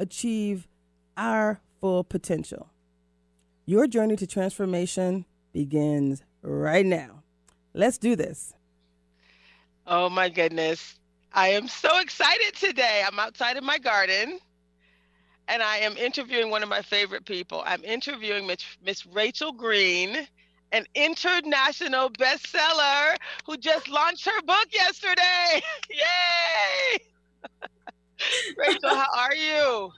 achieve our full potential. Your journey to transformation begins right now. Let's do this. Oh my goodness. I am so excited today. I'm outside in my garden and I am interviewing one of my favorite people. I'm interviewing Miss, Miss Rachel Green an international bestseller who just launched her book yesterday. Yay! Rachel, how are you?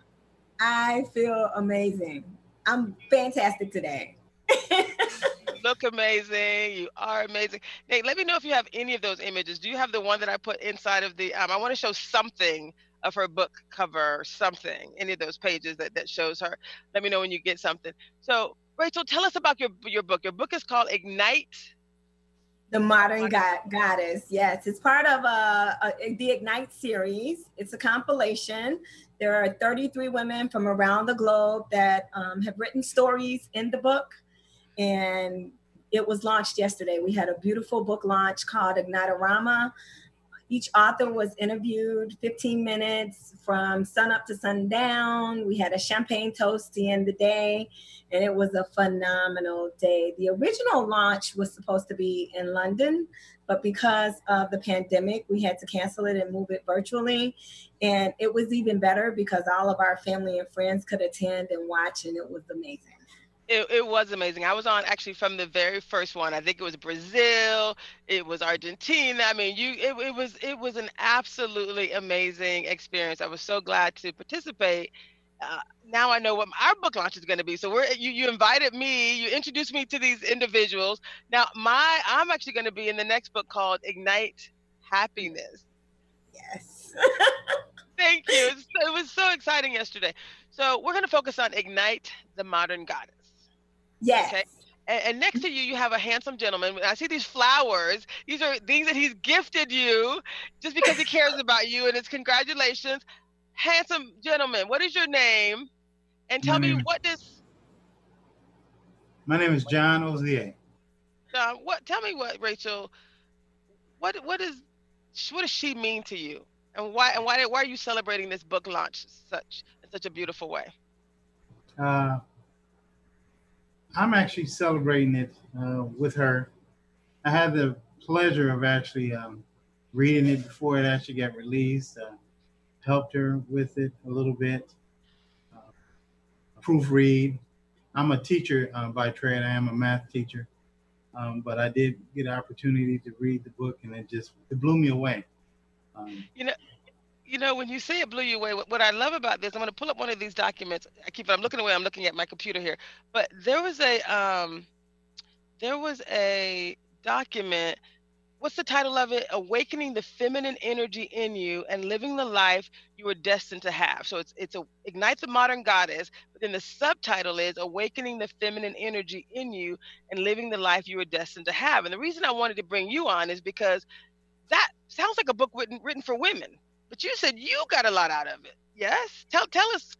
I feel amazing. I'm fantastic today. look amazing. You are amazing. Nate, let me know if you have any of those images. Do you have the one that I put inside of the? Um, I want to show something of her book cover, something, any of those pages that that shows her. Let me know when you get something. So Rachel, tell us about your your book. Your book is called Ignite. The Modern God, Goddess. Yes, it's part of a, a, the Ignite series. It's a compilation. There are 33 women from around the globe that um, have written stories in the book, and it was launched yesterday. We had a beautiful book launch called Ignitorama. Each author was interviewed 15 minutes from sun up to sundown. We had a champagne toast the end the day, and it was a phenomenal day. The original launch was supposed to be in London, but because of the pandemic, we had to cancel it and move it virtually. And it was even better because all of our family and friends could attend and watch, and it was amazing. It, it was amazing. I was on actually from the very first one. I think it was Brazil, it was Argentina. I mean, you it, it was it was an absolutely amazing experience. I was so glad to participate. Uh, now I know what our book launch is going to be. So we're you you invited me, you introduced me to these individuals. Now my I'm actually going to be in the next book called Ignite Happiness. Yes. Thank you. It was so exciting yesterday. So we're going to focus on Ignite the Modern Goddess. Yes. Okay. And, and, next to you, you have a handsome gentleman. I see these flowers. These are things that he's gifted you just because he cares about you. And it's congratulations. Handsome gentleman, what is your name? And tell me what does. My name is John Ozier. John, what? Tell me what, Rachel. What what is what does she mean to you, and why and why why are you celebrating this book launch such in such a beautiful way? Uh, I'm actually celebrating it uh, with her. I had the pleasure of actually um, reading it before it actually got released. Uh, helped her with it a little bit. Uh, proofread. I'm a teacher uh, by trade. I am a math teacher, um, but I did get an opportunity to read the book, and it just it blew me away. Um, you know, you know, when you say it blew you away, what, what I love about this, I'm going to pull up one of these documents. I keep, I'm looking away. I'm looking at my computer here, but there was a, um, there was a document. What's the title of it? Awakening the feminine energy in you and living the life you were destined to have. So it's it's a ignite the modern goddess, but then the subtitle is awakening the feminine energy in you and living the life you were destined to have. And the reason I wanted to bring you on is because that sounds like a book written written for women but you said you got a lot out of it. Yes? Tell tell us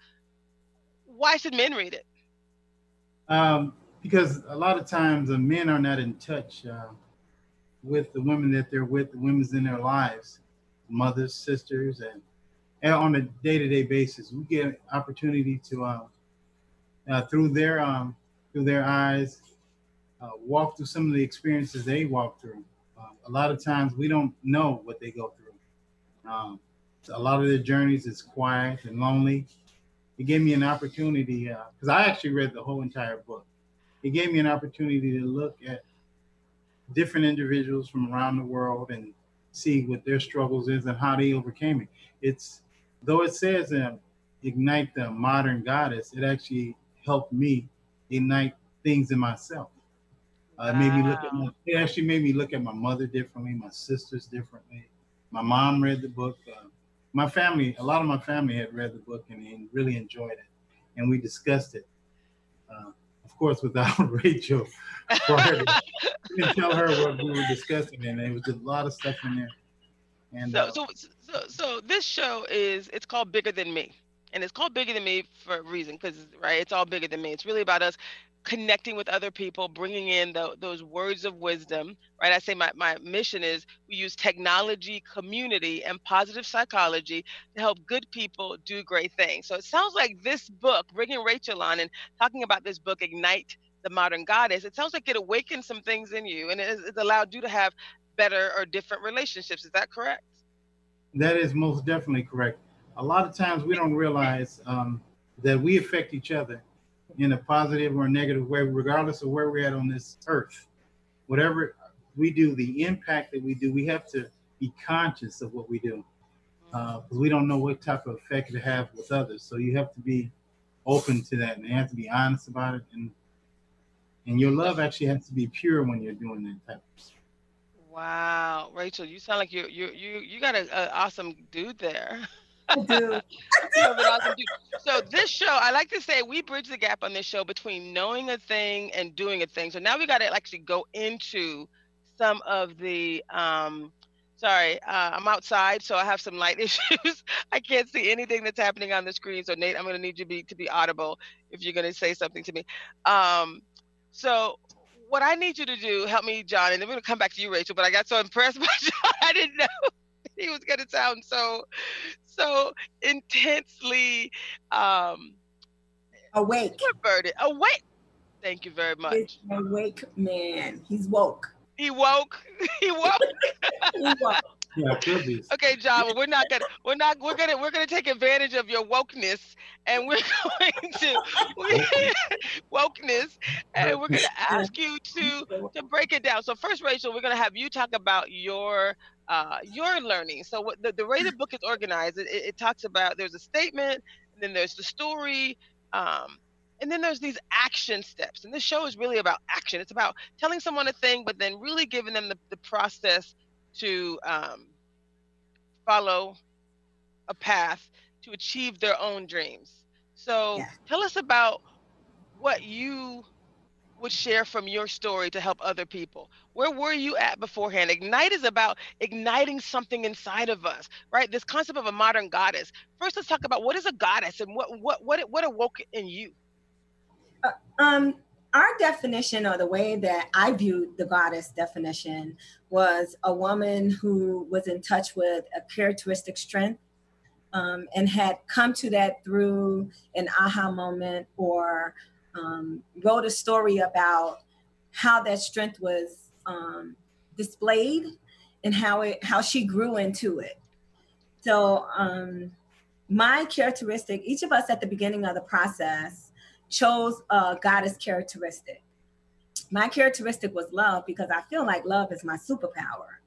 why should men read it? Um, because a lot of times the men are not in touch uh, with the women that they're with, the women's in their lives, mothers, sisters, and, and on a day-to-day basis, we get opportunity to uh, uh, through their um, through their eyes uh, walk through some of the experiences they walk through. Uh, a lot of times we don't know what they go through. Um, a lot of their journeys is quiet and lonely. It gave me an opportunity because uh, I actually read the whole entire book. It gave me an opportunity to look at different individuals from around the world and see what their struggles is and how they overcame it. It's though it says uh, ignite the modern goddess, it actually helped me ignite things in myself. Uh, it made me look at my, it actually made me look at my mother differently, my sisters differently. My mom read the book. Uh, my family, a lot of my family had read the book and, and really enjoyed it. and we discussed it. Uh, of course, without Rachel, prior to, didn't tell her what we were discussing, and there was a lot of stuff in there. And So, uh, so, so, so this show is it's called Bigger Than Me, and it's called Bigger Than Me for a reason, because right, it's all bigger than me. It's really about us connecting with other people, bringing in the, those words of wisdom. Right, I say my my mission is we use technology, community, and positive psychology to help good people do great things. So it sounds like this book, bringing Rachel on and talking about this book, Ignite the Modern Goddess. It sounds like it awakened some things in you, and it, it's allowed you to have better or different relationships. Is that correct? That is most definitely correct. A lot of times we don't realize um, that we affect each other in a positive or negative way, regardless of where we're at on this earth. Whatever we do, the impact that we do, we have to be conscious of what we do uh, because we don't know what type of effect it have with others. So you have to be open to that and you have to be honest about it. And and your love actually has to be pure when you're doing that type. Wow, Rachel, you sound like you you you you got an awesome dude there. I do. You have awesome dude. So this show, I like to say, we bridge the gap on this show between knowing a thing and doing a thing. So now we got to actually go into some of the. Um, sorry, uh, I'm outside, so I have some light issues. I can't see anything that's happening on the screen. So Nate, I'm going to need you to be to be audible if you're going to say something to me. Um, so what I need you to do, help me, John, and then we're gonna come back to you, Rachel. But I got so impressed by John, I didn't know he was gonna sound so, so intensely um, Awake. introverted. Awake. Thank you very much. Awake man. He's woke. He woke. He woke. He woke. Yeah, could be. Okay, John. Well, we're not gonna. We're not. We're gonna. We're gonna take advantage of your wokeness, and we're going to wokeness, and we're gonna ask you to to break it down. So first, Rachel, we're gonna have you talk about your uh, your learning. So what the, the way the book is organized, it, it talks about there's a statement, and then there's the story, um, and then there's these action steps. And this show is really about action. It's about telling someone a thing, but then really giving them the, the process to um, follow a path to achieve their own dreams. So Yeah. tell us about what you would share from your story to help other people. Where were you at beforehand? Ignite is about igniting something inside of us, right? This concept of a modern goddess. First, let's talk about what is a goddess and what what what what awoke in you. Um, our definition or the way that I viewed the goddess definition was a woman who was in touch with a characteristic strength um, and had come to that through an aha moment or um, wrote a story about how that strength was um, displayed and how it how she grew into it. So um, my characteristic, each of us at the beginning of the process chose a goddess characteristic. My characteristic was love because I feel like love is my superpower.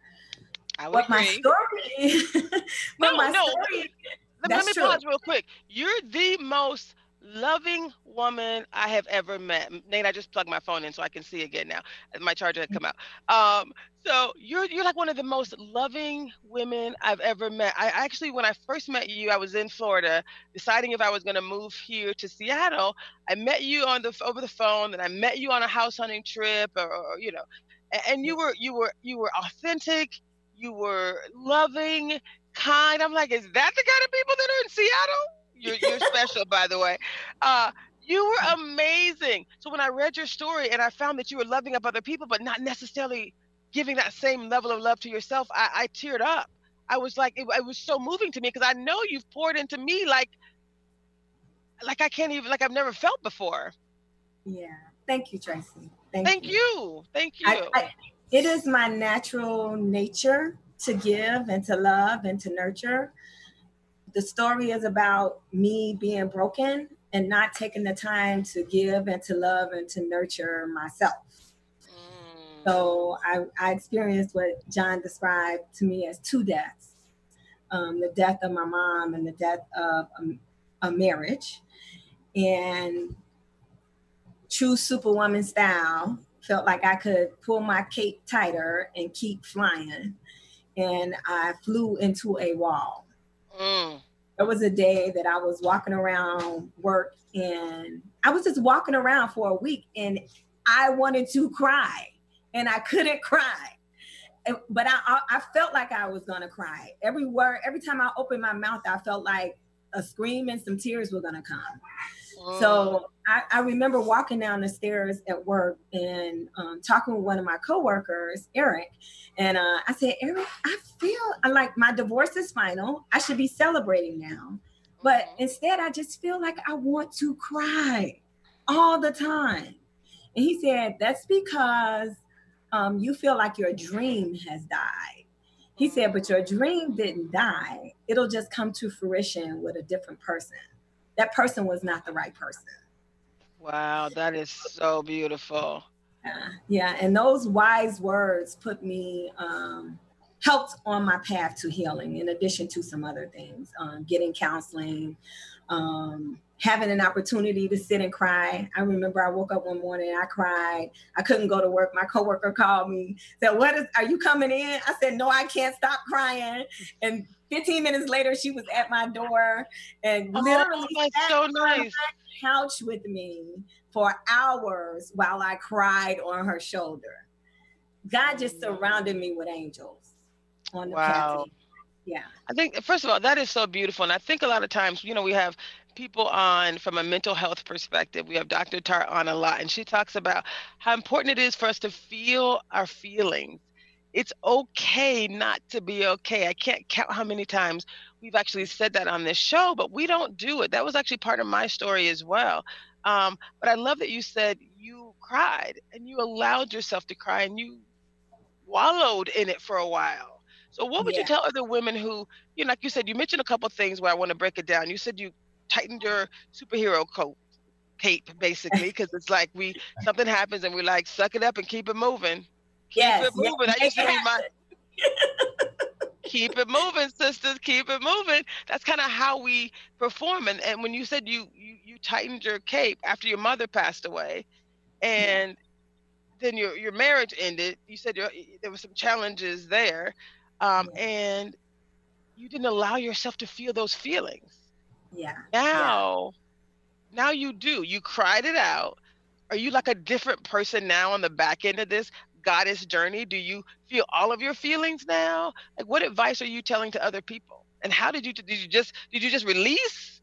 I would What my story, what No, my no, story, Let, let me true. pause real quick. You're the most loving woman I have ever met. Nate, I just plugged my phone in so I can see again now. My charger had come out. Um, so you're you're like one of the most loving women I've ever met. I actually, when I first met you, I was in Florida, deciding if I was going to move here to Seattle. I met you on the over the phone, and I met you on a house hunting trip, or, or you know, and, and you were you were you were authentic. You were loving, kind. I'm like, is that the kind of people that are in Seattle? You're, you're special, by the way. Uh, you were amazing. So when I read your story and I found that you were loving up other people, but not necessarily giving that same level of love to yourself, I, I teared up. I was like, it, it was so moving to me because I know you've poured into me like, like I can't even, like I've never felt before. yeah. Thank you, Traci. Thank, Thank you. Thank you. I, I, it is my natural nature to give and to love and to nurture. The story is about me being broken and not taking the time to give and to love and to nurture myself. Mm. So I, I experienced what John described to me as two deaths um, the death of my mom and the death of a, a marriage. And true superwoman style, felt like I could pull my cape tighter and keep flying. And I flew into a wall. Mm. there was a day that I was walking around work and I was just walking around for a week and I wanted to cry and I couldn't cry. But I, I felt like I was gonna cry. Every word, every time I opened my mouth, I felt like a scream and some tears were gonna come. So I, I, remember walking down the stairs at work and um, talking with one of my coworkers, Eric, and uh, I said, Eric, I feel like my divorce is final. I should be celebrating now, but mm-hmm. instead, I just feel like I want to cry all the time. And he said, That's because um, you feel like your dream has died. He said, But your dream didn't die, it'll just come to fruition with a different person that person was not the right person. Wow, that is so beautiful. Yeah, yeah. and those wise words put me um, helped on my path to healing. In addition to some other things, um, getting counseling, um, having an opportunity to sit and cry. I remember I woke up one morning, I cried. I couldn't go to work. My coworker called me, said, "What is? Are you coming in?" I said, "No, I can't stop crying." And 15 minutes later, she was at my door and oh, literally sat so nice. on my couch with me for hours while I cried on her shoulder. God just surrounded me with angels on the wow. Yeah. I think first of all, that is so beautiful. And I think a lot of times, you know, we have people on from a mental health perspective. We have Dr. Tar on a lot, and she talks about how important it is for us to feel our feelings it's okay not to be okay. I can't count how many times we've actually said that on this show, but we don't do it. That was actually part of my story as well. Um, but I love that you said you cried and you allowed yourself to cry and you wallowed in it for a while. So, what would yeah. you tell other women who, you know, like you said, you mentioned a couple things where I want to break it down. You said you tightened your superhero coat cape basically because it's like we something happens and we like suck it up and keep it moving Keep yes, it moving. Yes, I used to be my keep it moving, sisters. Keep it moving. That's kind of how we perform. And, and when you said you, you you tightened your cape after your mother passed away, and yeah. then your your marriage ended. You said there were some challenges there, um, yeah. and you didn't allow yourself to feel those feelings. Yeah. Now, yeah. now you do. You cried it out. Are you like a different person now on the back end of this? Goddess journey? Do you feel all of your feelings now? Like, what advice are you telling to other people? And how did you did you just did you just release?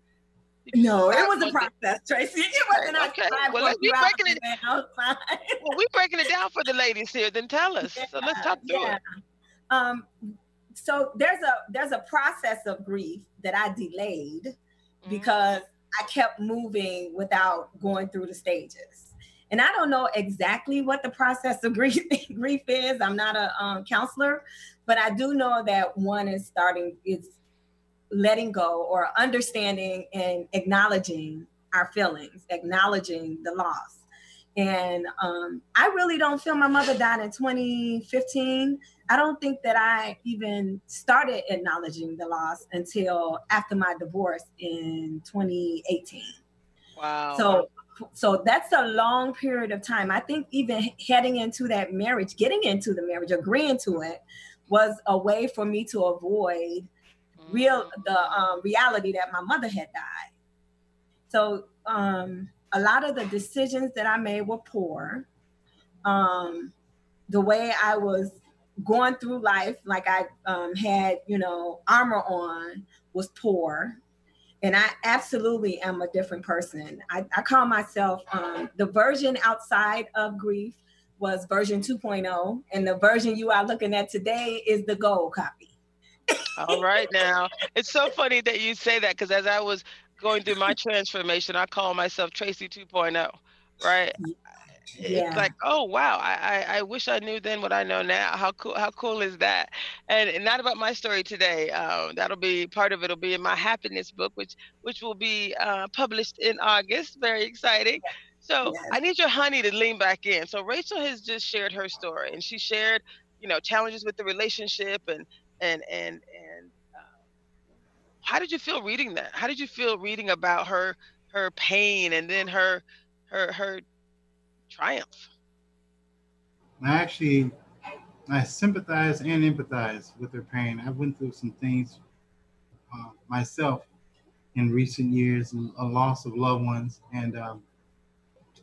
You no, it was a process, Traci. It wasn't okay. Well, let's be breaking it. well, we're breaking it down for the ladies here. Then tell us. Yeah, so let's talk through yeah. it. Um, so there's a there's a process of grief that I delayed mm-hmm. because I kept moving without going through the stages. And I don't know exactly what the process of grief, grief is. I'm not a um, counselor, but I do know that one is starting, is letting go or understanding and acknowledging our feelings, acknowledging the loss. And um, I really don't feel my mother died in 2015. I don't think that I even started acknowledging the loss until after my divorce in 2018. Wow. So so that's a long period of time. I think even heading into that marriage, getting into the marriage, agreeing to it, was a way for me to avoid real the um, reality that my mother had died. So um, a lot of the decisions that I made were poor. Um, the way I was going through life, like I um, had, you know, armor on, was poor and I absolutely am a different person. I, I call myself um, the version outside of grief was version 2.0, and the version you are looking at today is the gold copy. All right, now it's so funny that you say that because as I was going through my transformation, I call myself Traci 2.0, right? Yeah. it's like oh wow I, I, I wish i knew then what i know now. How cool how cool is that? And, and not about my story today um, that'll be part of it'll be in my happiness book which which will be uh, published in august. Very exciting. So yes. i need your honey to lean back in. So rachel has just shared her story and she shared you know challenges with the relationship and and and and uh, how did you feel reading that? How did you feel reading about her her pain and then her her her triumph. I actually, I sympathize and empathize with their pain. I went through some things uh, myself in recent years, a loss of loved ones, and um,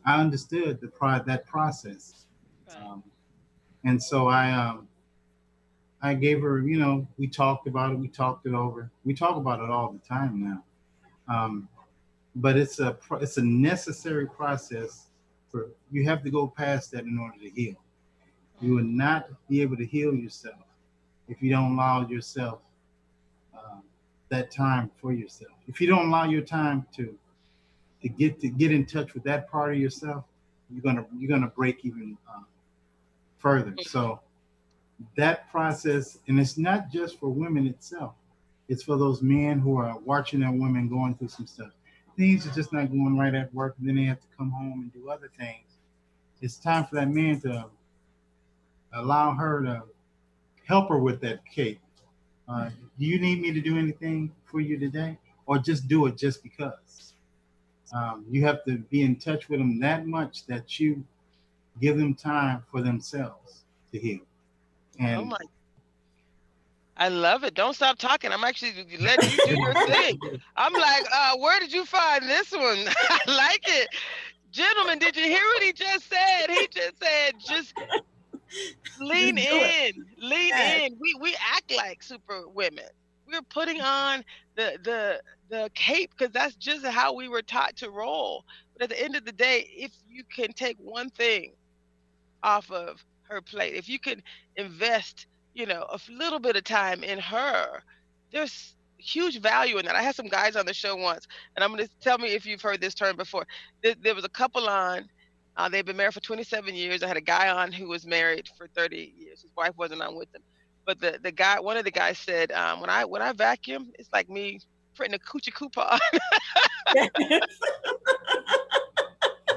I understood the pride that process. Um, and so I um, I gave her, you know, we talked about it, we talked it over. We talk about it all the time now. Um, but it's a it's a necessary process for you have to go past that in order to heal. You will not be able to heal yourself if you don't allow yourself uh, that time for yourself. If you don't allow your time to to get to get in touch with that part of yourself, you're gonna you're gonna break even uh, further. So that process, and it's not just for women itself. It's for those men who are watching their women going through some stuff. Things are just not going right at work, and then they have to come home and do other things. It's time for that man to allow her to help her with that cake. Uh, do you need me to do anything for you today, or just do it just because? Um, you have to be in touch with them that much that you give them time for themselves to heal. Oh and oh I love it. Don't stop talking. I'm actually letting you do your thing. I'm like, uh, where did you find this one? I like it. Gentlemen, did you hear what he just said? He just said, just lean in, lean in. We we act like super women. We're putting on the the the cape because that's just how we were taught to roll. But at the end of the day, if you can take one thing off of her plate, if you can invest, you know, a little bit of time in her, there's huge value in that. I had some guys on the show once, and I'm going to tell me if you've heard this term before. There, there was a couple on. Uh, they've been married for 27 years. I had a guy on who was married for 30 years. His wife wasn't on with him, but the the guy, one of the guys said, um, when I when I vacuum, it's like me putting a coochie coupon.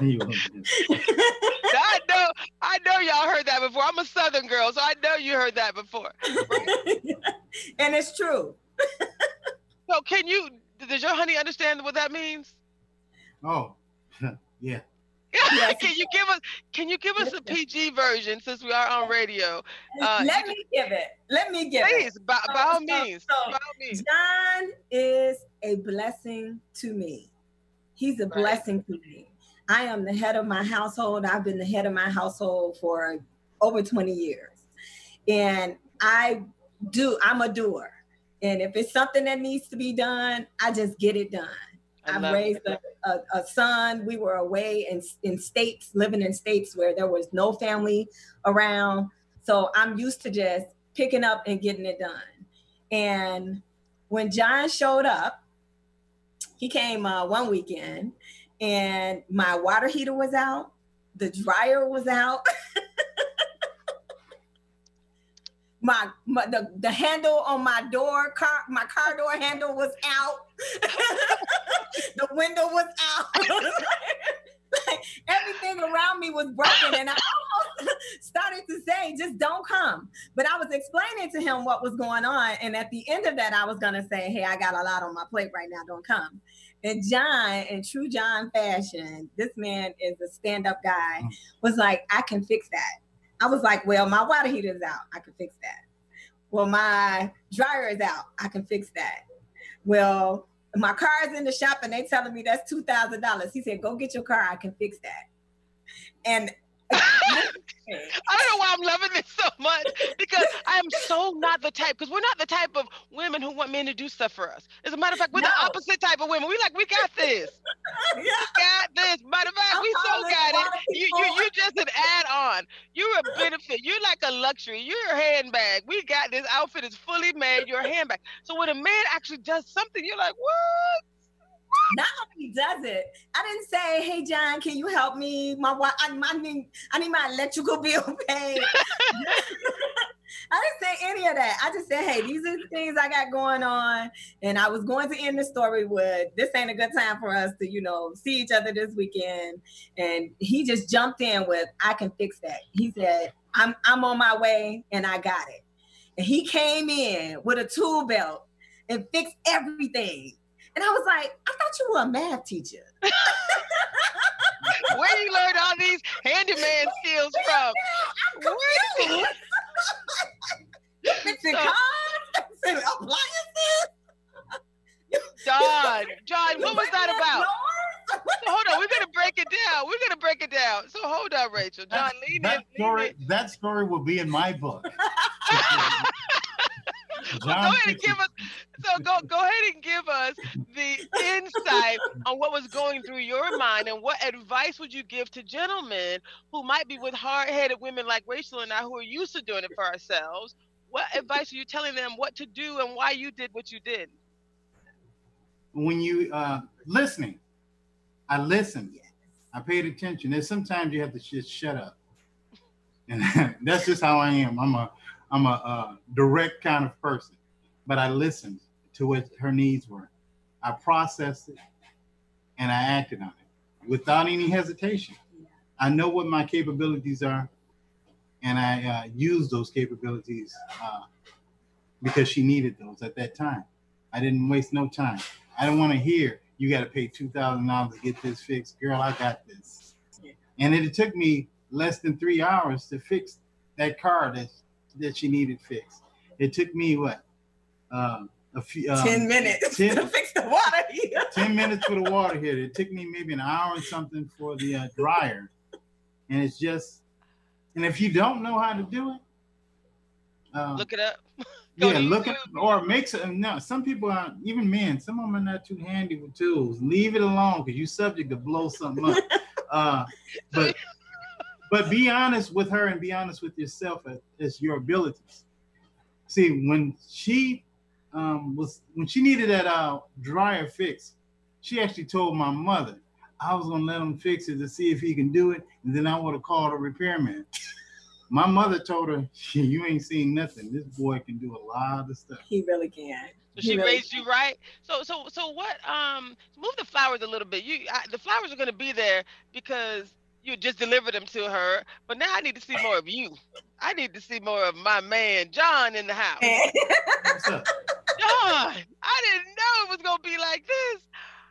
I know, I know y'all heard that before. I'm a Southern girl, so I know you heard that before. and it's true. so, can you? Does your honey understand what that means? Oh, yeah. Yes. can you give us can you give us a PG version since we are on radio? Uh, Let me give it. Let me give please, it. Please, by, by all means. So, by all means. John is a blessing to me. He's a right. blessing to me. I am the head of my household. I've been the head of my household for over 20 years. And I do, I'm a doer. And if it's something that needs to be done, I just get it done. I have raised a, a, a, son. We were away in, in states, living in states where there was no family around. So I'm used to just picking up and getting it done. And when John showed up, he came uh, one weekend and my water heater was out, the dryer was out. my, my the, the handle on my door car my car door handle was out. The window was out. Everything around me was broken and i almost started to say just don't come. But i was explaining to him what was going on and at the end of that i was going to say hey i got a lot on my plate right now. Don't come and John, in true John fashion, this man is a stand-up guy, mm. was like, I can fix that. I was like, well, my water heater is out. I can fix that. Well, my dryer is out. I can fix that. Well, my car is in the shop and they telling me that's two thousand dollars. He said, "Go get your car. I can fix that." And I don't know why I'm loving this so much because I am so not the type because we're not the type of women who want men to do stuff for us. As a matter of fact, we're no. the opposite type of women. We like we got this. yeah. We got this. Matter of fact, I'm we so got it. You you you just an add on. You're a benefit. You're like a luxury. You're a handbag. We got this outfit is fully made. You're a handbag. So when a man actually does something, you're like, what? Not only does it, I didn't say, "Hey John, can you help me? My I, I need I need my electrical bill paid." I didn't say any of that. I just said, "Hey, these are the things I got going on," and I was going to end the story with, "This ain't a good time for us to, you know, see each other this weekend." And he just jumped in with, "I can fix that." He said, "I'm I'm on my way, and I got it." And he came in with a tool belt and fixed everything. And I was like, I thought you were a math teacher. Where you learn all these handyman skills from? What? it's in cars, appliances. John, John, what was that about? So hold on, we're gonna break it down. We're gonna break it down. So hold on, Rachel. John, that, that in, story. That story will be in my book. Well, go ahead and give us. So go go ahead and give us the insight on what was going through your mind, and what advice would you give to gentlemen who might be with hard-headed women like Rachel and I, who are used to doing it for ourselves? What advice are you telling them what to do and why you did what you did? when you uh listening, I listened. I paid attention. And sometimes you have to just shut up, and that's just how I am. I'm a I'm a, uh direct kind of person, but I listened to what her needs were. I processed it, and I acted on it without any hesitation. I know what my capabilities are, and I uh, use those capabilities uh, because she needed those at that time. I didn't waste no time. I don't want to hear you got to pay two thousand dollars to get this fixed, girl. I got this. And it took me less than three hours to fix that car that that she needed fixed. It took me what um, a few um, 10 minutes 10 to fix the water heater. 10 minutes for the water heater. It took me maybe an hour and something for the uh, dryer. And it's just, and if you don't know how to do it, um, Look it up. Go yeah, look at YouTube. or make some. No, some people are even men. Some of them are not too handy with tools. Leave it alone because you're subject to blow something up. uh, but but be honest with her and be honest with yourself as, as your abilities. See, when she um, was when she needed that uh, dryer fix, she actually told my mother I was gonna let him fix it to see if he can do it, and then I would have called a repairman. My mother told her, "You ain't seen nothing. This boy can do a lot of stuff." He really can. So she really raised you right. So so so what? Um, move the flowers a little bit. You I, the flowers are gonna be there because you just delivered them to her. But now I need to see more of you. I need to see more of my man John in the house. John, I didn't know it was gonna be like this.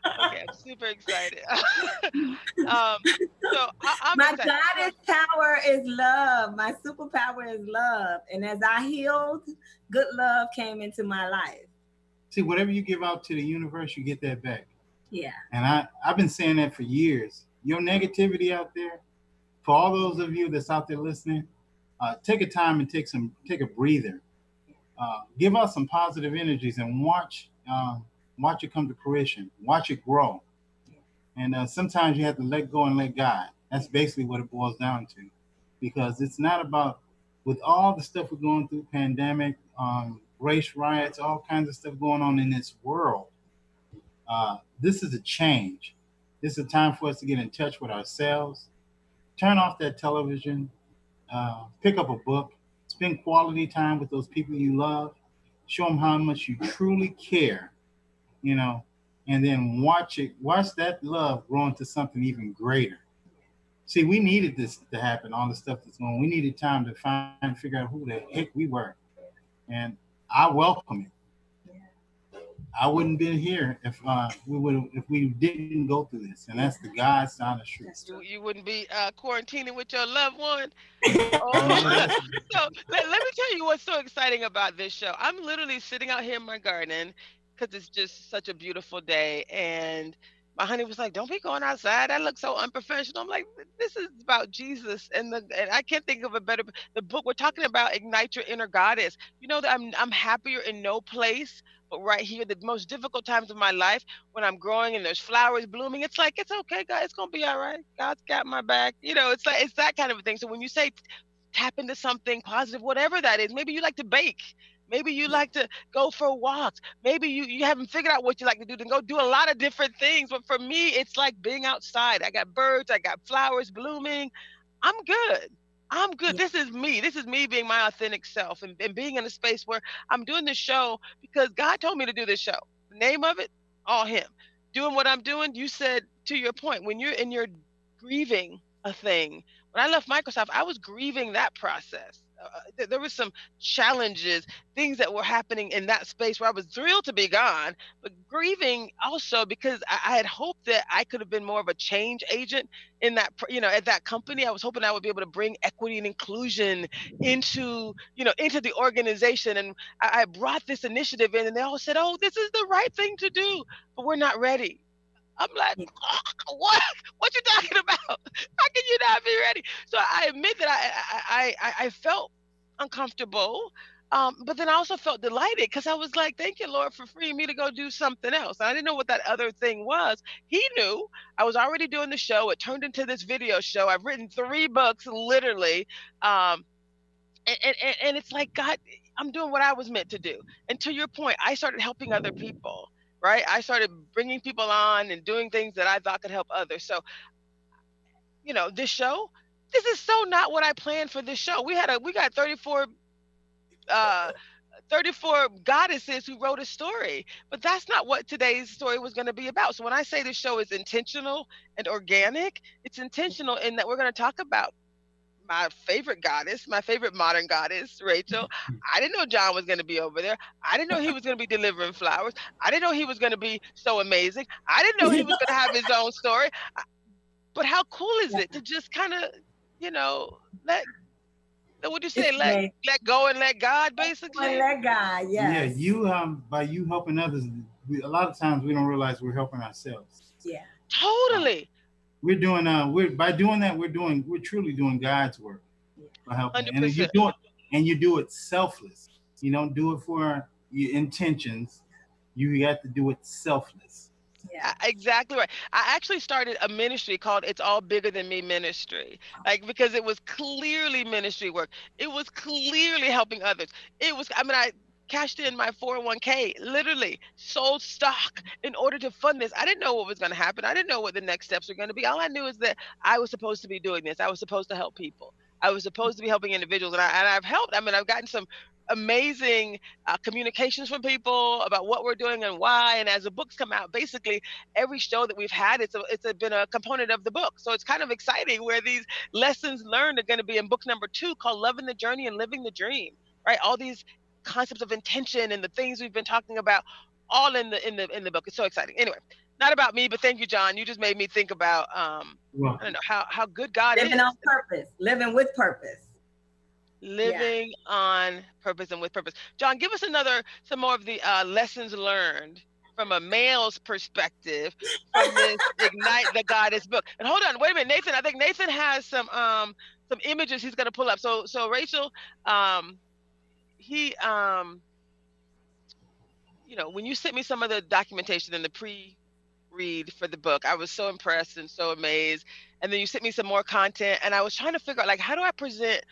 Okay, I'm super excited. um, so I, I'm My excited. goddess power is love. My superpower is love. And as I healed, good love came into my life. See, whatever you give out to the universe, you get that back. Yeah. And I, I've been saying that for years. Your negativity out there, for all those of you that's out there listening, uh, take a time and take some, take a breather. Uh, give us some positive energies and watch, um, watch it come to fruition. Watch it grow. And uh, sometimes you have to let go and let God. That's basically what it boils down to, because it's not about with all the stuff we're going through, pandemic, um, race riots, all kinds of stuff going on in this world. Uh, this is a change. This is a time for us to get in touch with ourselves. Turn off that television. Uh, pick up a book. Spend quality time with those people you love. Show them how much you truly care. You know, and then watch it. Watch that love grow into something even greater. See, we needed this to happen. All the stuff that's going. on. We needed time to find, figure out who the heck we were, and I welcome it. I wouldn't been here if uh, we would if we didn't go through this, and that's the God's honest truth. You, you wouldn't be uh, quarantining with your loved one. Oh. so let, let me tell you what's so exciting about this show. I'm literally sitting out here in my garden because it's just such a beautiful day. And my honey was like, "Don't be going outside. That looks so unprofessional." I'm like, "This is about Jesus, and the and I can't think of a better the book we're talking about. Ignite your inner goddess. You know that I'm I'm happier in no place." But right here, the most difficult times of my life, when I'm growing and there's flowers blooming, it's like it's okay, guys. It's gonna be all right. God's got my back. You know, it's like it's that kind of a thing. So when you say tap into something positive, whatever that is, maybe you like to bake. Maybe you like to go for walks. Maybe you, you haven't figured out what you like to do, then go do a lot of different things. But for me, it's like being outside. I got birds, I got flowers blooming. I'm good. I'm good. This is me. This is me being my authentic self and, and being in a space where I'm doing this show because God told me to do this show. The name of it, all Him. Doing what I'm doing, you said to your point, when you're in your grieving a thing, when I left Microsoft, I was grieving that process. Uh, there was some challenges, things that were happening in that space where I was thrilled to be gone, but grieving also because I, I had hoped that I could have been more of a change agent in that, you know, at that company. I was hoping I would be able to bring equity and inclusion into, you know, into the organization. And I, I brought this initiative in, and they all said, "Oh, this is the right thing to do," but we're not ready. I'm like, what? What you talking about? How can you not be ready. So I admit that I I I, I felt uncomfortable. Um, but then I also felt delighted because I was like, thank you, Lord, for freeing me to go do something else. And I didn't know what that other thing was. He knew I was already doing the show. It turned into this video show. I've written three books, literally. Um, and, and, and it's like, God, I'm doing what I was meant to do. And to your point, I started helping other people, right? I started bringing people on and doing things that I thought could help others. So, you know, this show, this is so not what I planned for this show. We had a, we got 34, uh, 34 goddesses who wrote a story, but that's not what today's story was going to be about. So when I say this show is intentional and organic, it's intentional in that we're going to talk about my favorite goddess, my favorite modern goddess, Rachel. I didn't know John was going to be over there. I didn't know he was going to be delivering flowers. I didn't know he was going to be so amazing. I didn't know he was going to have his own story. But how cool is it to just kind of, you know, let what do you say? let let go and let God, basically. Let God, yeah. Yeah, you um by you helping others, we, a lot of times we don't realize we're helping ourselves. Yeah. Totally we're doing uh we're by doing that we're doing we're truly doing God's work by helping 100%. and you do it and you do it selfless. You don't do it for your intentions. You have to do it selfless. Yeah, exactly right. I actually started a ministry called It's All Bigger Than Me Ministry. Like because it was clearly ministry work. It was clearly helping others. It was I mean I cashed in my 401k, literally sold stock in order to fund this. I didn't know what was going to happen. I didn't know what the next steps were going to be. All I knew is that I was supposed to be doing this. I was supposed to help people. I was supposed to be helping individuals, and, I, I've helped. I mean, I've gotten some amazing uh, communications from people about what we're doing and why. And as the books come out, basically every show that we've had, it's a, it's a, been a component of the book. So it's kind of exciting where these lessons learned are going to be in book number two called "Loving the Journey and Living the Dream." Right, all these concepts of intention and the things we've been talking about all in the in the in the book. It's so exciting. Anyway, not about me, but thank you, John. You just made me think about um well, I don't know how how good God living is. Living on purpose, living with purpose. Living yeah. on purpose and with purpose. John, give us another some more of the uh, lessons learned from a male's perspective from this ignite the goddess book. And hold on, wait a minute, Nathan. I think Nathan has some um some images he's gonna pull up. So so Rachel, um, he um you know when you sent me some of the documentation and the pre read for the book i was so impressed and so amazed. And then you sent me some more content and i was trying to figure out like how do i present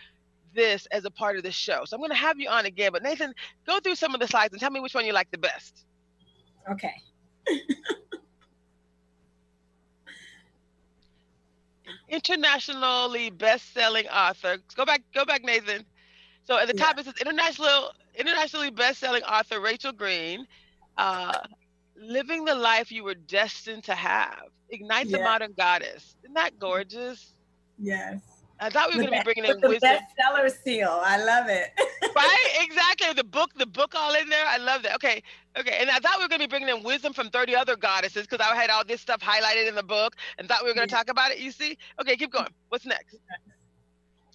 this as a part of the show? So i'm going to have you on again but nathan go through some of the slides and tell me which one you like the best. Okay. Internationally best-selling author. Go back go back nathan so at the top yeah. it says international internationally best-selling author Rachel Green, uh, living the life you were destined to have. Ignite yeah. the modern goddess. Isn't that gorgeous? Yes. I thought we were going to be bringing in the wisdom. bestseller seal. I love it. right? Exactly. The book, the book all in there. I love that. Okay. Okay. And I thought we were going to be bringing in wisdom from 30 other goddesses because I had all this stuff highlighted in the book and thought we were going to yeah. talk about it. You see? Okay. Keep going. What's next?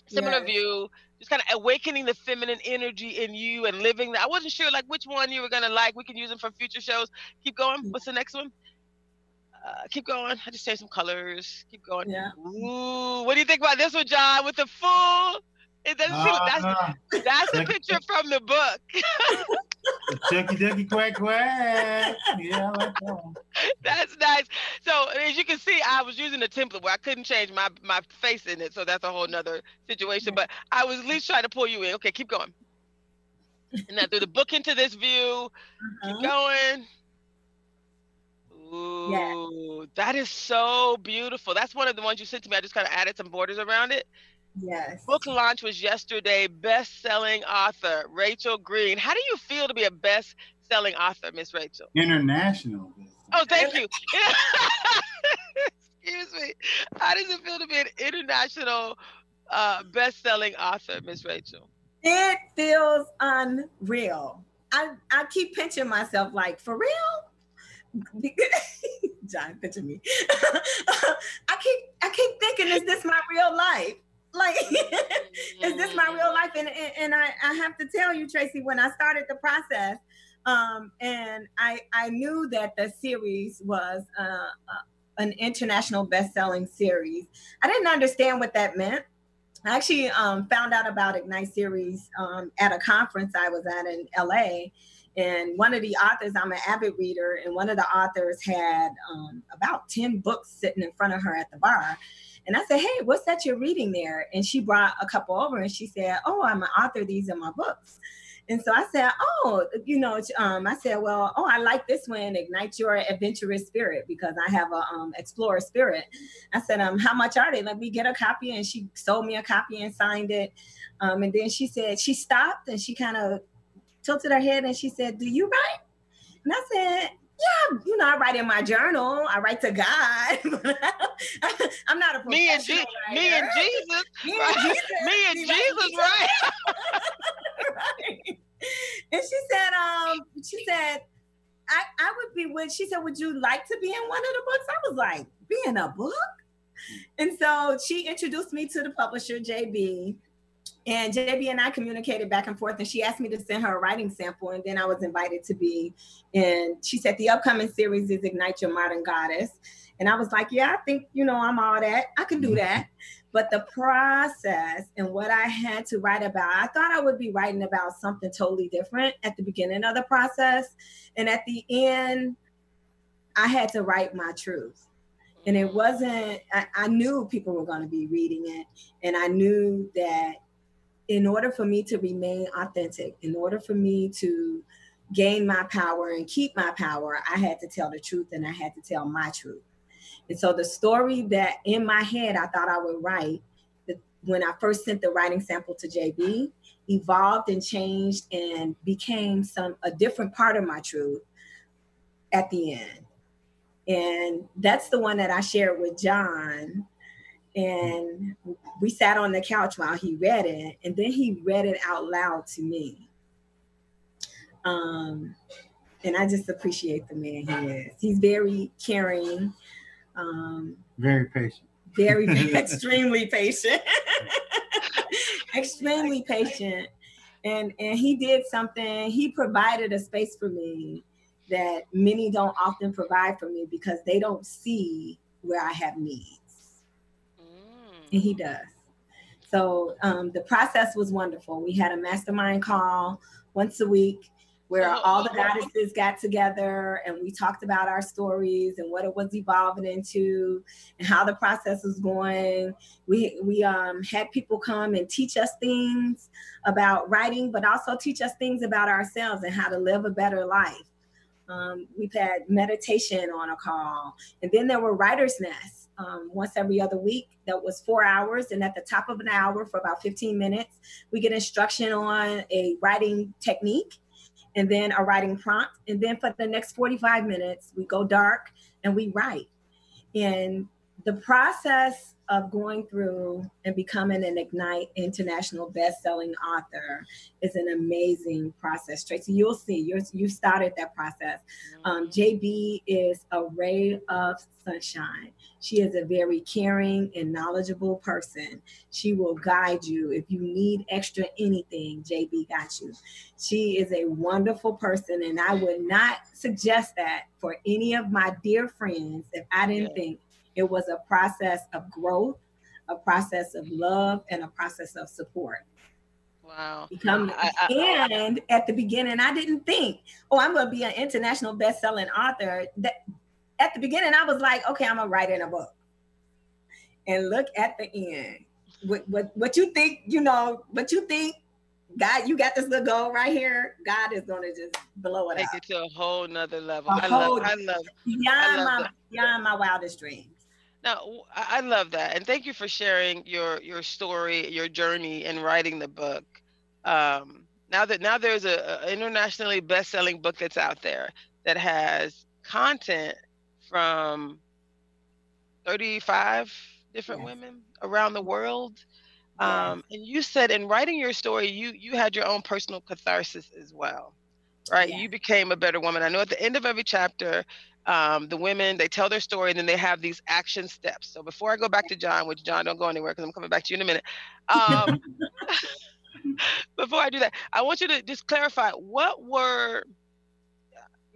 Similar yes. view just kind of awakening the feminine energy in you and living that. I wasn't sure like which one you were gonna like. We can use them for future shows. Keep going. Mm. What's the next one? Uh, keep going. I just changed some colors. Keep going. Yeah. Ooh, what do you think about this one, John? With the full, it doesn't uh, that's uh, that's a picture from the book. Chucky ducky quack quack. Yeah, like that. That's nice. So as you can see, I was using a template where I couldn't change my my face in it, so that's a whole nother situation. But I was at least trying to pull you in. Okay, keep going. And now through the book into this view. Uh-huh. Keep going. Ooh, yes. that is so beautiful. That's one of the ones you sent to me. I just kind of added some borders around it. Yes. Book launch was yesterday. Best selling author, Rachel Green. How do you feel to be a best selling author, Miss Rachel? International. Oh, thank you. Excuse me. How does it feel to be an international uh, best selling author, Miss Rachel? It feels unreal. I, I keep pinching myself like, for real? John, picture me. I keep I keep thinking, is this my real life? Like, is this my real life? And, and, and I, I have to tell you, Traci, when I started the process, um, and I I knew that the series was uh, uh, an international best-selling series. I didn't understand what that meant. I actually um, found out about Ignite series um, at a conference I was at in LA. And one of the authors, I'm an avid reader, and one of the authors had um, about 10 books sitting in front of her at the bar. And I said, Hey, what's that you're reading there? And she brought a couple over and she said, Oh, I'm an author. These are my books. And so I said, oh, you know, um, I said, well, oh, I like this one, ignite your adventurous spirit, because I have a um, explorer spirit. I said, um, how much are they? Let me get a copy, and she sold me a copy and signed it. Um, and then she said she stopped and she kind of tilted her head and she said, "Do you write?" And I said, yeah, you know, I write in my journal. I write to God. I'm not a me and Je- me and Jesus, me and Jesus, me and Jesus, right? right. And she said, um, she said, I, I would be with. She said, would you like to be in one of the books? I was like, be in a book. And so she introduced me to the publisher, JB. And JB and I communicated back and forth, and she asked me to send her a writing sample. And then I was invited to be And She said the upcoming series is Ignite Your Modern Goddess. And I was like, yeah, I think, you know, I'm all that. I can do mm-hmm. that. But the process and what I had to write about, I thought I would be writing about something totally different at the beginning of the process. And at the end, I had to write my truth. And it wasn't, I, I knew people were going to be reading it. And I knew that in order for me to remain authentic, in order for me to gain my power and keep my power, I had to tell the truth and I had to tell my truth. And so the story that in my head I thought I would write, when I first sent the writing sample to JB, evolved and changed and became some a different part of my truth at the end. And that's the one that I shared with John and we sat on the couch while he read it and then he read it out loud to me. Um, and i just appreciate the man he is. He's very caring um, very patient. very extremely patient. Extremely patient. And and he did something. He provided a space for me that many don't often provide for me because they don't see where i have needs and he does. So um, the process was wonderful. We had a mastermind call once a week where oh, all the goddesses got together and we talked about our stories and what it was evolving into and how the process was going. We we um, had people come and teach us things about writing, but also teach us things about ourselves and how to live a better life. Um, we've had meditation on a call, and then there were writers' nests um, once every other week. That was four hours. And at the top of an hour for about 15 minutes we get instruction on a writing technique and then a writing prompt. And then for the next 45 minutes we go dark and we write. And the process of going through and becoming an Ignite international best-selling author is an amazing process. Traci, you'll see. you you started that process. Um, mm-hmm. JB is a ray of sunshine. She is a very caring and knowledgeable person. She will guide you if you need extra anything. JB got you. She is a wonderful person, and I would not suggest that for any of my dear friends if I didn't yeah. think it was a process of growth, a process of love, and a process of support. Wow. Become, I, I, and at the beginning, I didn't think, oh, I'm going to be an international best-selling author. That at the beginning, I was like, okay, I'm gonna write in a book. And look at the end. What what what you think? You know what you think? God, you got this little goal right here. God is gonna just blow it up. Take it to a whole nother level. I love, I love, beyond I love my beyond my wildest dreams. Now, I love that, and thank you for sharing your your story, your journey in writing the book. Um, now that now there's a, a internationally best-selling book that's out there that has content from 35 different yes. women around the world. Um, and you said in writing your story, you you had your own personal catharsis as well, right? You became a better woman. I know at the end of every chapter, um, the women they tell their story and then they have these action steps so before i go back to john which john don't go anywhere because i'm coming back to you in a minute um, before i do that i want you to just clarify what were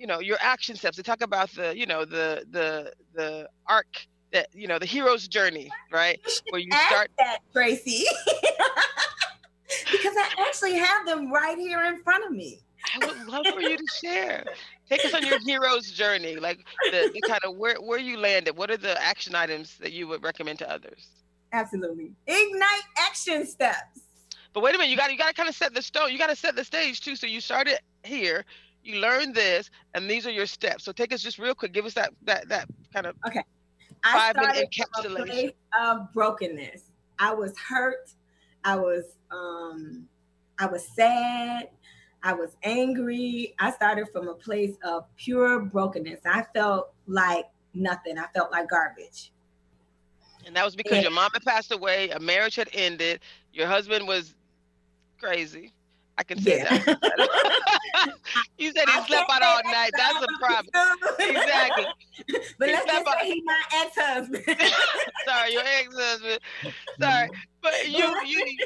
you know your action steps. to talk about the you know the the the arc that you know the hero's journey, right? Where you start that Traci, because I actually have them right here in front of me. I would love for you to share. Take us on your hero's journey, like the, the kind of where where you landed. What are the action items that you would recommend to others? Absolutely, ignite action steps. But wait a minute, you got you got to kind of set the stone. You got to set the stage too. So you started here, you learned this, and these are your steps. So take us just real quick. Give us that that that kind of okay. I started from a place of brokenness. I was hurt. I was um, I was sad. I was angry. I started from a place of pure brokenness. I felt like nothing. I felt like garbage. And that was because and, your mom had passed away, a marriage had ended, your husband was crazy. I can say yeah. that. you said he slept out all night. That's a problem. exactly. But he let's just say he's my ex-husband. Sorry, your ex-husband. Sorry, but you, you,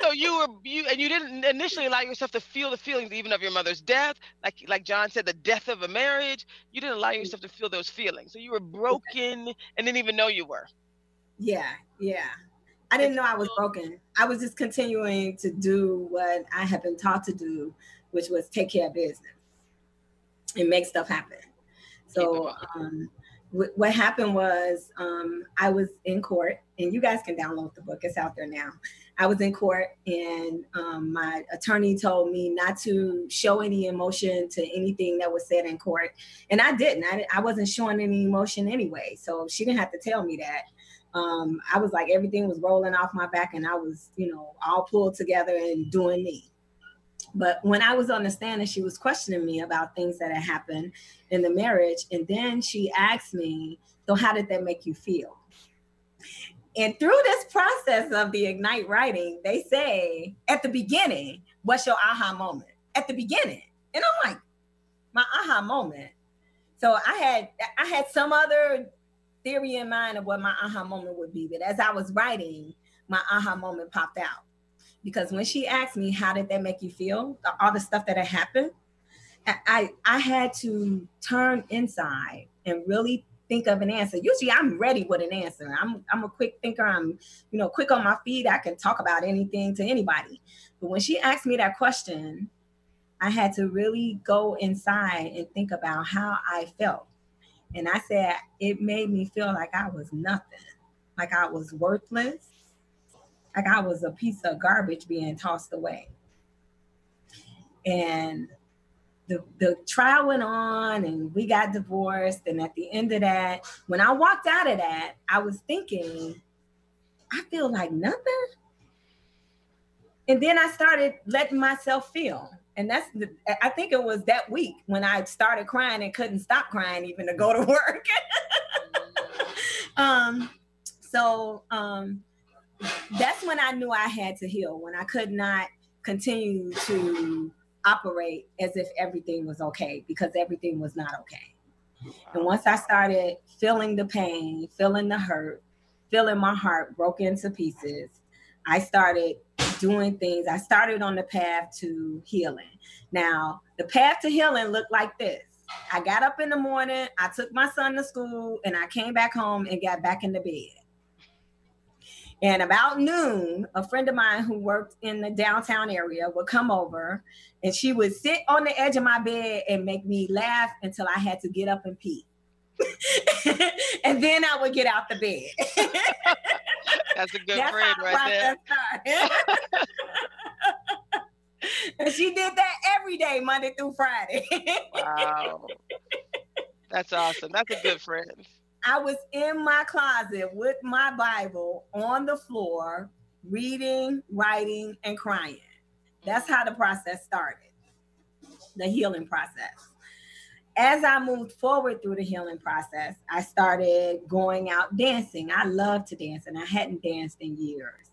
so you were you, and you didn't initially allow yourself to feel the feelings even of your mother's death, like like John said, the death of a marriage. You didn't allow yourself to feel those feelings, so you were broken and didn't even know you were. Yeah, yeah. I didn't know I was broken. I was just continuing to do what I had been taught to do, which was take care of business and make stuff happen. So um, what happened was um, I was in court, and you guys can download the book. It's out there now. I was in court, and um, my attorney told me not to show any emotion to anything that was said in court, and I didn't. I, I wasn't showing any emotion anyway, so she didn't have to tell me that um, I was like everything was rolling off my back and I was, you know, all pulled together and doing me. But when I was on the stand and she was questioning me about things that had happened in the marriage, and then she asked me, So, how did that make you feel? And through this process of the Ignite writing, they say at the beginning, What's your aha moment? At the beginning. And I'm like, My aha moment. So I had I had some other theory in mind of what my aha moment would be. But as I was writing, my aha moment popped out. Because when she asked me, how did that make you feel? All the stuff that had happened, I, I had to turn inside and really think of an answer. Usually I'm ready with an answer. I'm I'm a quick thinker. I'm, you know, quick on my feet. I can talk about anything to anybody. But when she asked me that question, I had to really go inside and think about how I felt. And I said, it made me feel like I was nothing, like I was worthless, like I was a piece of garbage being tossed away. And the, the trial went on and we got divorced. And at the end of that, when I walked out of that, I was thinking, I feel like nothing. And then I started letting myself feel and that's the, I think it was that week when I started crying and couldn't stop crying even to go to work. um, so um, that's when I knew I had to heal. When I could not continue to operate as if everything was okay because everything was not okay. And once I started feeling the pain, feeling the hurt, feeling my heart broke into pieces, I started doing things. I started on the path to healing. Now, the path to healing looked like this. I got up in the morning, I took my son to school, and I came back home and got back in the bed. And about noon, a friend of mine who worked in the downtown area would come over and she would sit on the edge of my bed and make me laugh until I had to get up and pee. and then I would get out the bed. That's a good That's friend right there. and she did that every day, Monday through Friday. wow. That's awesome. That's a good friend. I was in my closet with my Bible on the floor, reading, writing, and crying. That's mm. how the process started, the healing process as I moved forward through the healing process, I started going out dancing. I love to dance and I hadn't danced in years.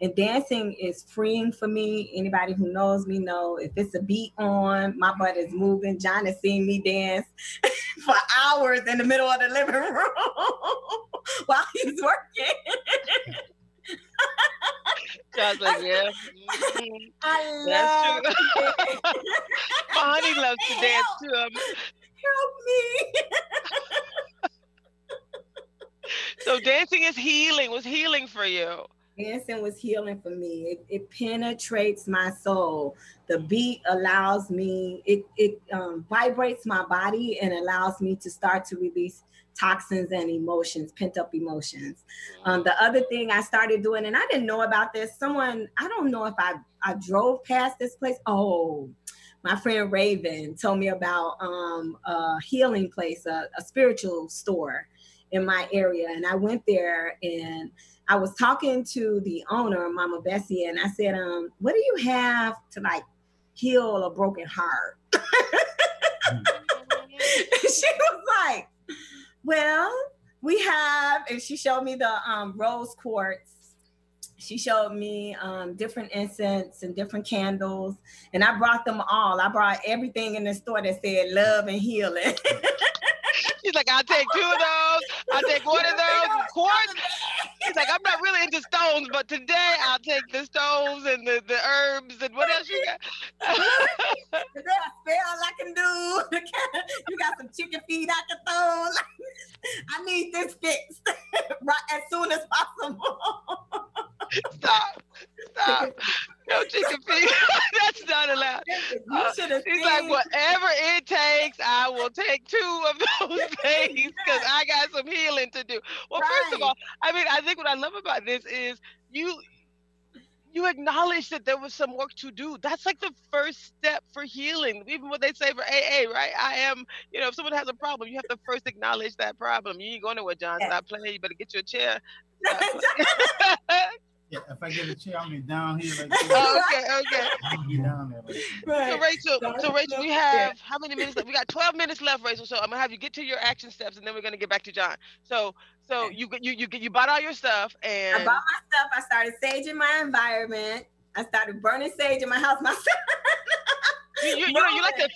And dancing is freeing for me. Anybody who knows me know if it's a beat on, my butt is moving. John has seen me dance for hours in the middle of the living room while he's working. John's like, yeah. Mm-hmm. I That's true. my honey loves to dance too help me. so dancing is healing, was healing for you. Dancing was healing for me. It, it penetrates my soul. The beat allows me, it, it um, vibrates my body and allows me to start to release toxins and emotions, pent up emotions. Um, the other thing I started doing, and I didn't know about this, someone, I don't know if I, I drove past this place. Oh, my friend Raven told me about um, a healing place, a, a spiritual store in my area. And I went there and I was talking to the owner, Mama Bessie, and I said, um, what do you have to like heal a broken heart? she was like, well, we have, and she showed me the um, rose quartz she showed me um, different incense and different candles, and I brought them all. I brought everything in the store that said love and healing. She's like, I'll take two of those. I'll take one of those. Quartz. She's like, I'm not really into stones, but today I'll take the stones and the, the herbs and what else you got? Is there a spell I can do? you got some chicken feet I can throw. I need this fixed right as soon as possible. Stop. Stop. No chicken feet. That's not allowed. Uh, he's like, whatever it takes, I will take two of those things because I got some healing to do. Well, right. first of all, I mean, I think what I love about this is you you acknowledge that there was some work to do. That's like the first step for healing. Even what they say for AA, right? I am, you know, if someone has a problem, you have to first acknowledge that problem. You ain't going nowhere, John. Stop playing. You better get your chair. Yeah, if I get a chair, I'll be down here. Like oh, okay, okay. I'll be down there. Like right. So Rachel, so Rachel, we have how many minutes left? We got 12 minutes left, Rachel. So I'm gonna have you get to your action steps, and then we're gonna get back to John. So, so you you you you bought all your stuff, and I bought my stuff. I started saging my environment. I started burning sage in my house myself. You, you, you, you like the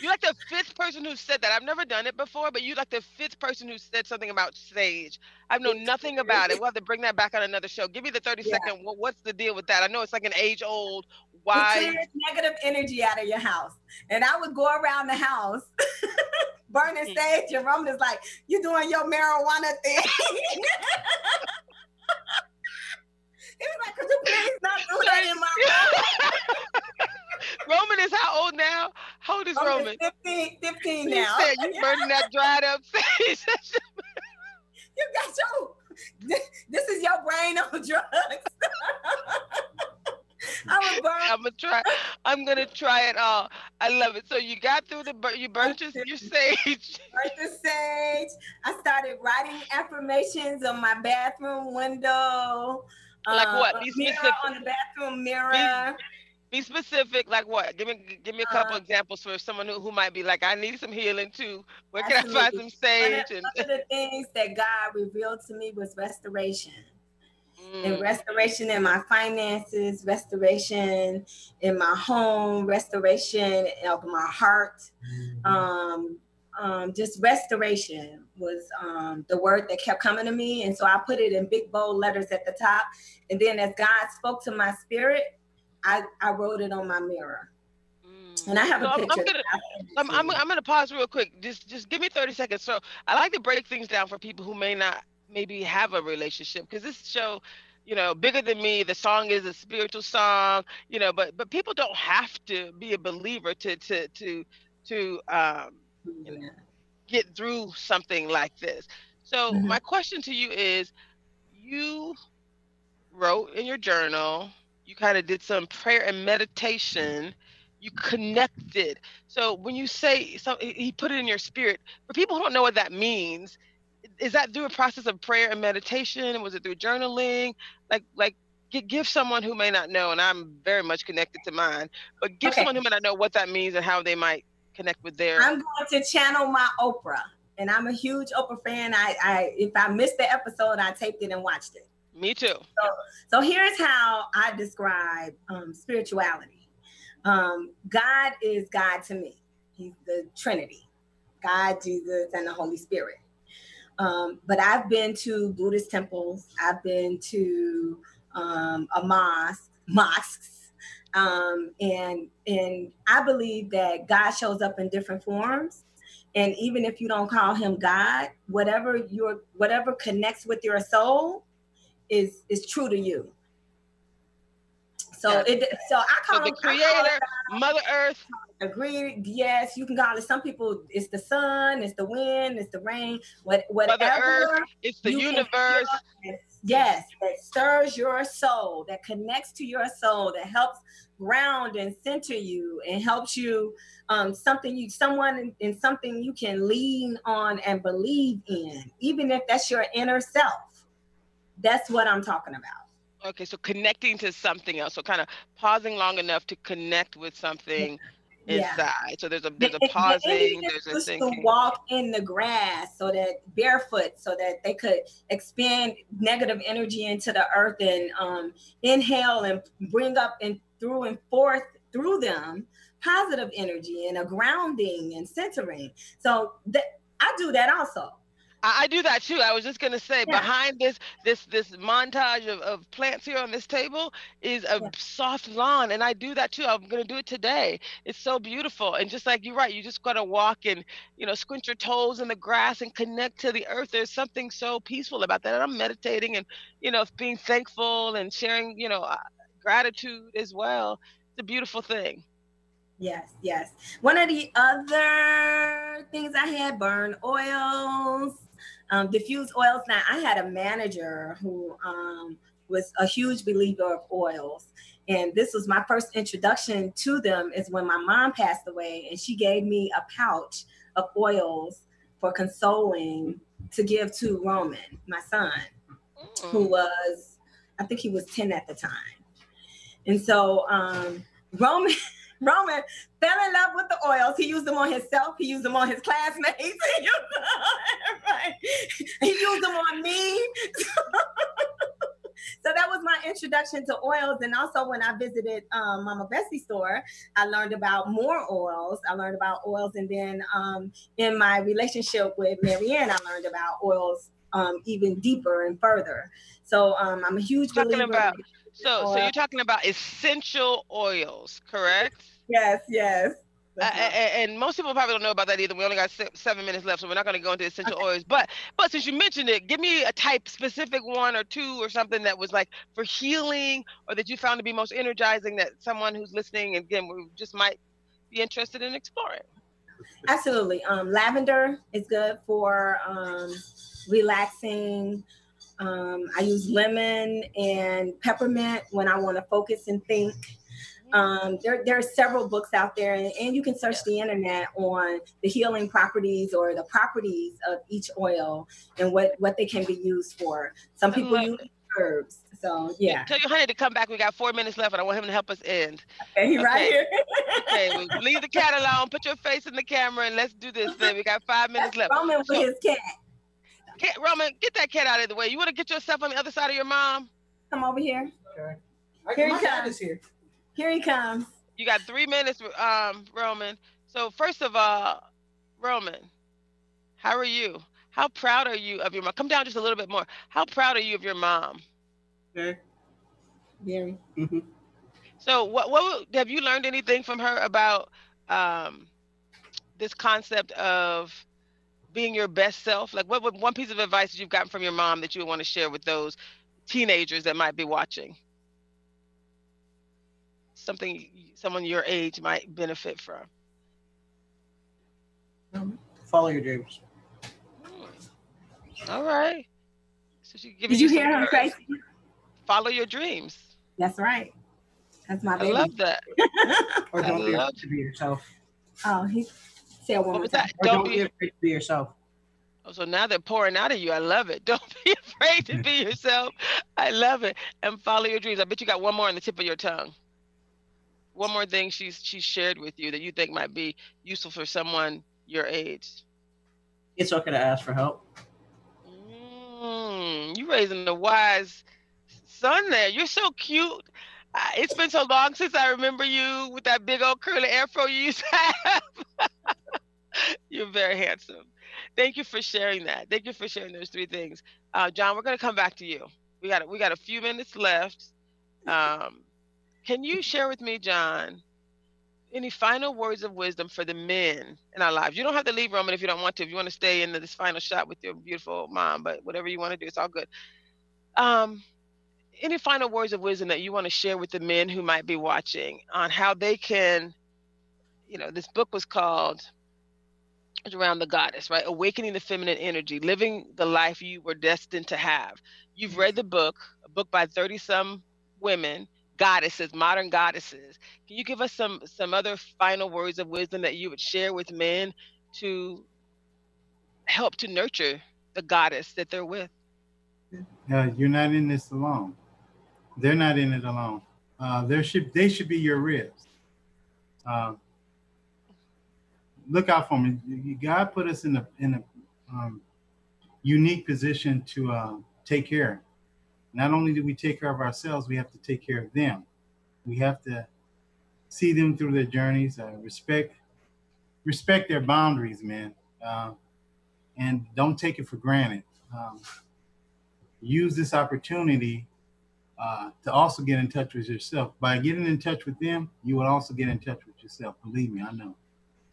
you like the fifth person who said that. I've never done it before, but you're like the fifth person who said something about sage. I've known nothing about it. We'll have to bring that back on another show. Give me the thirty yeah. second. What, what's the deal with that? I know it's like an age old. Why? It clears negative energy out of your house, and I would go around the house. burning mm. sage, and Roman is like, you're doing your marijuana thing?" he was like, "Could you please not do that in my Roman is how old now? How old is Roman? Roman? 15, 15 now. Said, you burning that dried up sage. you got your, this is your brain on drugs. I'm gonna try. I'm gonna try it all. I love it. So you got through the you burnt your, your sage. Burnt the sage. I started writing affirmations on my bathroom window. Like uh, what? Be specific. on the bathroom mirror. Be, be specific, like what? Give me give me a couple uh, examples for someone who, who might be like, I need some healing too. Where can. I find some sage? One of, and... one of the things that God revealed to me was restoration. Mm. And restoration in my finances, restoration in my home, restoration of my heart. Mm-hmm. Um, um, just restoration was um, the word that kept coming to me. And so I put it in big bold letters at the top. And then as God spoke to my spirit, I, I wrote it on my mirror. Mm. And I have so a picture. I'm gonna, I'm, I'm, I'm gonna pause real quick. Just just give me 30 seconds. So I like to break things down for people who may not maybe have a relationship because this show you know bigger than me the song is a spiritual song you know but but people don't have to be a believer to to to to um you know, get through something like this. So mm-hmm. my question to you is you wrote in your journal you kind of did some prayer and meditation you connected. So when you say so he put it in your spirit for people who don't know what that means is that through a process of prayer and meditation? Was it through journaling? Like like give someone who may not know and i'm very much connected to mine but give okay. someone who may not know what that means and how they might connect with their i'm going to channel my oprah and i'm a huge oprah fan i, I if i missed the episode i taped it and watched it me too. So, so here's how I describe um, spirituality. Um, God is God to me. He's the Trinity, God, Jesus, and the Holy Spirit. Um, but I've been to Buddhist temples. I've been to um, a mosque, mosques, um, and and I believe that God shows up in different forms, And even if you don't call him God, whatever your whatever connects with your soul is is true to you. So it so I call so the creator, Mother Earth. Agree. Yes, you can call it. Some people, it's the sun, it's the wind, it's the rain. What whatever. Mother Earth, it's the universe. Yes, that stirs your soul, that connects to your soul, that helps ground and center you, and helps you um, something you someone in, in something you can lean on and believe in, even if that's your inner self. That's what I'm talking about. Okay, so connecting to something else. So kind of pausing long enough to connect with something yeah. inside. So there's a there's a pausing, there's a thinking. to walk in the grass so that barefoot so that they could expand negative energy into the earth and um, inhale and bring up and through and forth through them positive energy and a grounding and centering. So that I do that also. I, do that too. I was just gonna say yeah. behind this this this montage of, of plants here on this table is a yeah. soft lawn, and I do that too. I'm gonna do it today. It's so beautiful, and just like you're right, you just gotta walk and you know squint your toes in the grass and connect to the earth. There's something so peaceful about that. And I'm meditating and you know being thankful and sharing you know gratitude as well. It's a beautiful thing. Yes, yes. One of the other things I had burn oils um, diffused oils. Now, I had a manager who um, was a huge believer of oils. And this was my first introduction to them is when my mom passed away and she gave me a pouch of oils for consoling to give to Roman, my son, mm. who was, I think he was 10 at the time. And so um, Roman Roman fell in love with the oils. He used them on himself. He used them on his classmates. He used them on, right. he used them on me. so that was my introduction to oils. And also when I visited um, Mama Bessie store, I learned about more oils. I learned about oils. And then um, in my relationship with Marianne, I learned about oils um, even deeper and further. So um, I'm a huge Talking believer. About- so, so you're talking about essential oils, correct? Yes, yes. Uh, and, and, most people probably don't know about that either. We only got seven minutes left, so we're not going to go into essential okay. oils. But but since you mentioned it, give me a type, specific one or two, or something that was like for healing, or that you found to be most energizing. That someone who's listening again we just might be interested in exploring. Absolutely. Um, lavender is good for um, relaxing. Um, I use lemon and peppermint when I want to focus and think. Um, there, there are several books out there, and, and you can search the internet on the healing properties or the properties of each oil and what, what they can be used for. Some people use herbs. So yeah. Tell your honey to come back. We got four minutes left, and I want him to help us end. Okay, he okay. right here. okay, leave the cat alone. Put your face in the camera, and let's do this. Then we got five minutes left. Roman with so, his cat. Cat, Roman, get that cat out of the way. You want to get yourself on the other side of your mom? Come over here. Okay. Here he comes. Here. here he comes. You got three minutes, um, Roman. So first of all, Roman, how are you? How proud are you of your mom? Come down just a little bit more. How proud are you of your mom? Okay. Very. Mm-hmm. So what what have you learned anything from her about um, this concept of being your best self? Like, what would one piece of advice that you've gotten from your mom that you would want to share with those teenagers that might be watching? Something someone your age might benefit from. Um, follow your dreams. Hmm. All right. So she Did you, you hear her, Traci? Follow your dreams. That's right. That's my baby. I love that. or don't be afraid to be yourself. Oh, he Say it one more time. Don't, don't, be afraid to be yourself. Oh, so now they're pouring out of you. I love it. Don't be afraid to be yourself. I love it. And follow your dreams. I bet you got one more on the tip of your tongue. One more thing she's she's shared with you that you think might be useful for someone your age. It's okay to ask for help. Mm, you raising the wise son there. You're so cute. Uh, it's been so long since I remember you with that big old curly afro you used to have. You're very handsome. Thank you for sharing that. Thank you for sharing those three things. Uh, John, we're going to come back to you. We got we got a few minutes left. Um, can you share with me, John, any final words of wisdom for the men in our lives? You don't have to leave Roman if you don't want to. If you want to stay in this final shot with your beautiful mom, but whatever you want to do, it's all good. Um, any final words of wisdom that you want to share with the men who might be watching on how they can, you know, this book was called around the goddess, right? Awakening the feminine energy, living the life you were destined to have. You've read the book, a book by 30 some women goddesses, modern goddesses. Can you give us some some other final words of wisdom that you would share with men to help to nurture the goddess that they're with? Uh, you're not in this alone. They're not in it alone. Uh, there should they should be your ribs. Uh, look out for me. God put us in a in a um, unique position to uh, take care not only do we take care of ourselves, we have to take care of them. We have to see them through their journeys, uh, respect respect their boundaries, man, uh, and don't take it for granted. Um, use this opportunity uh, to also get in touch with yourself. By getting in touch with them, you will also get in touch with yourself. Believe me, I know.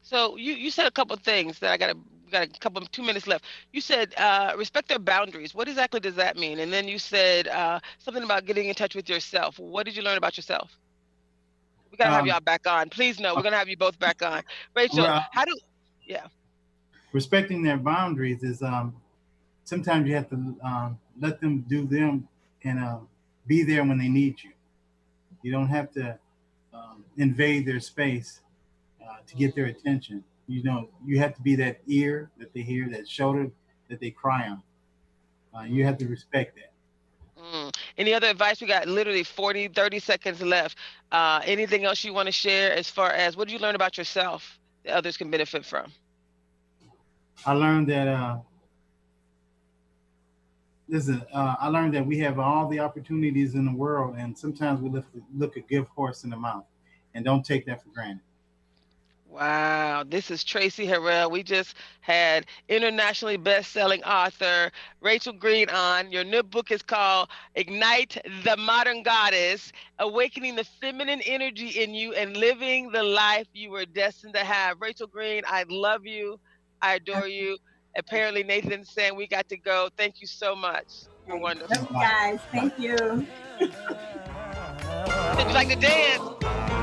So you you said a couple things that I got to got a couple two minutes left. You said uh, respect their boundaries. What exactly does that mean? And then you said uh, something about getting in touch with yourself. What did you learn about yourself? We gotta um, have y'all back on. Please no, we're gonna have you both back on. Rachel, well, how do? Yeah. Respecting their boundaries is um, sometimes you have to um, let them do them and uh, be there when they need you. You don't have to um, invade their space uh, to get their attention you know, you have to be that ear that they hear, that shoulder that they cry on. Uh, you have to respect that. Mm. Any other advice? We got literally 40, 30 seconds left. Uh, anything else you want to share as far as what did you learn about yourself that others can benefit from? I learned that, uh, listen, uh, I learned that we have all the opportunities in the world, and sometimes we look, look a gift horse in the mouth, and don't take that for granted. Wow, this is Traci Harrell. We just had internationally best-selling author Rachel Green on. Your new book is called Ignite the Modern Goddess: Awakening the Feminine Energy in You and Living the Life You Were Destined to Have. Rachel Green, I love you. I adore you. Apparently, Nathan's saying we got to go. Thank you so much. You're wonderful. Love you guys. Thank you. Would you like to dance?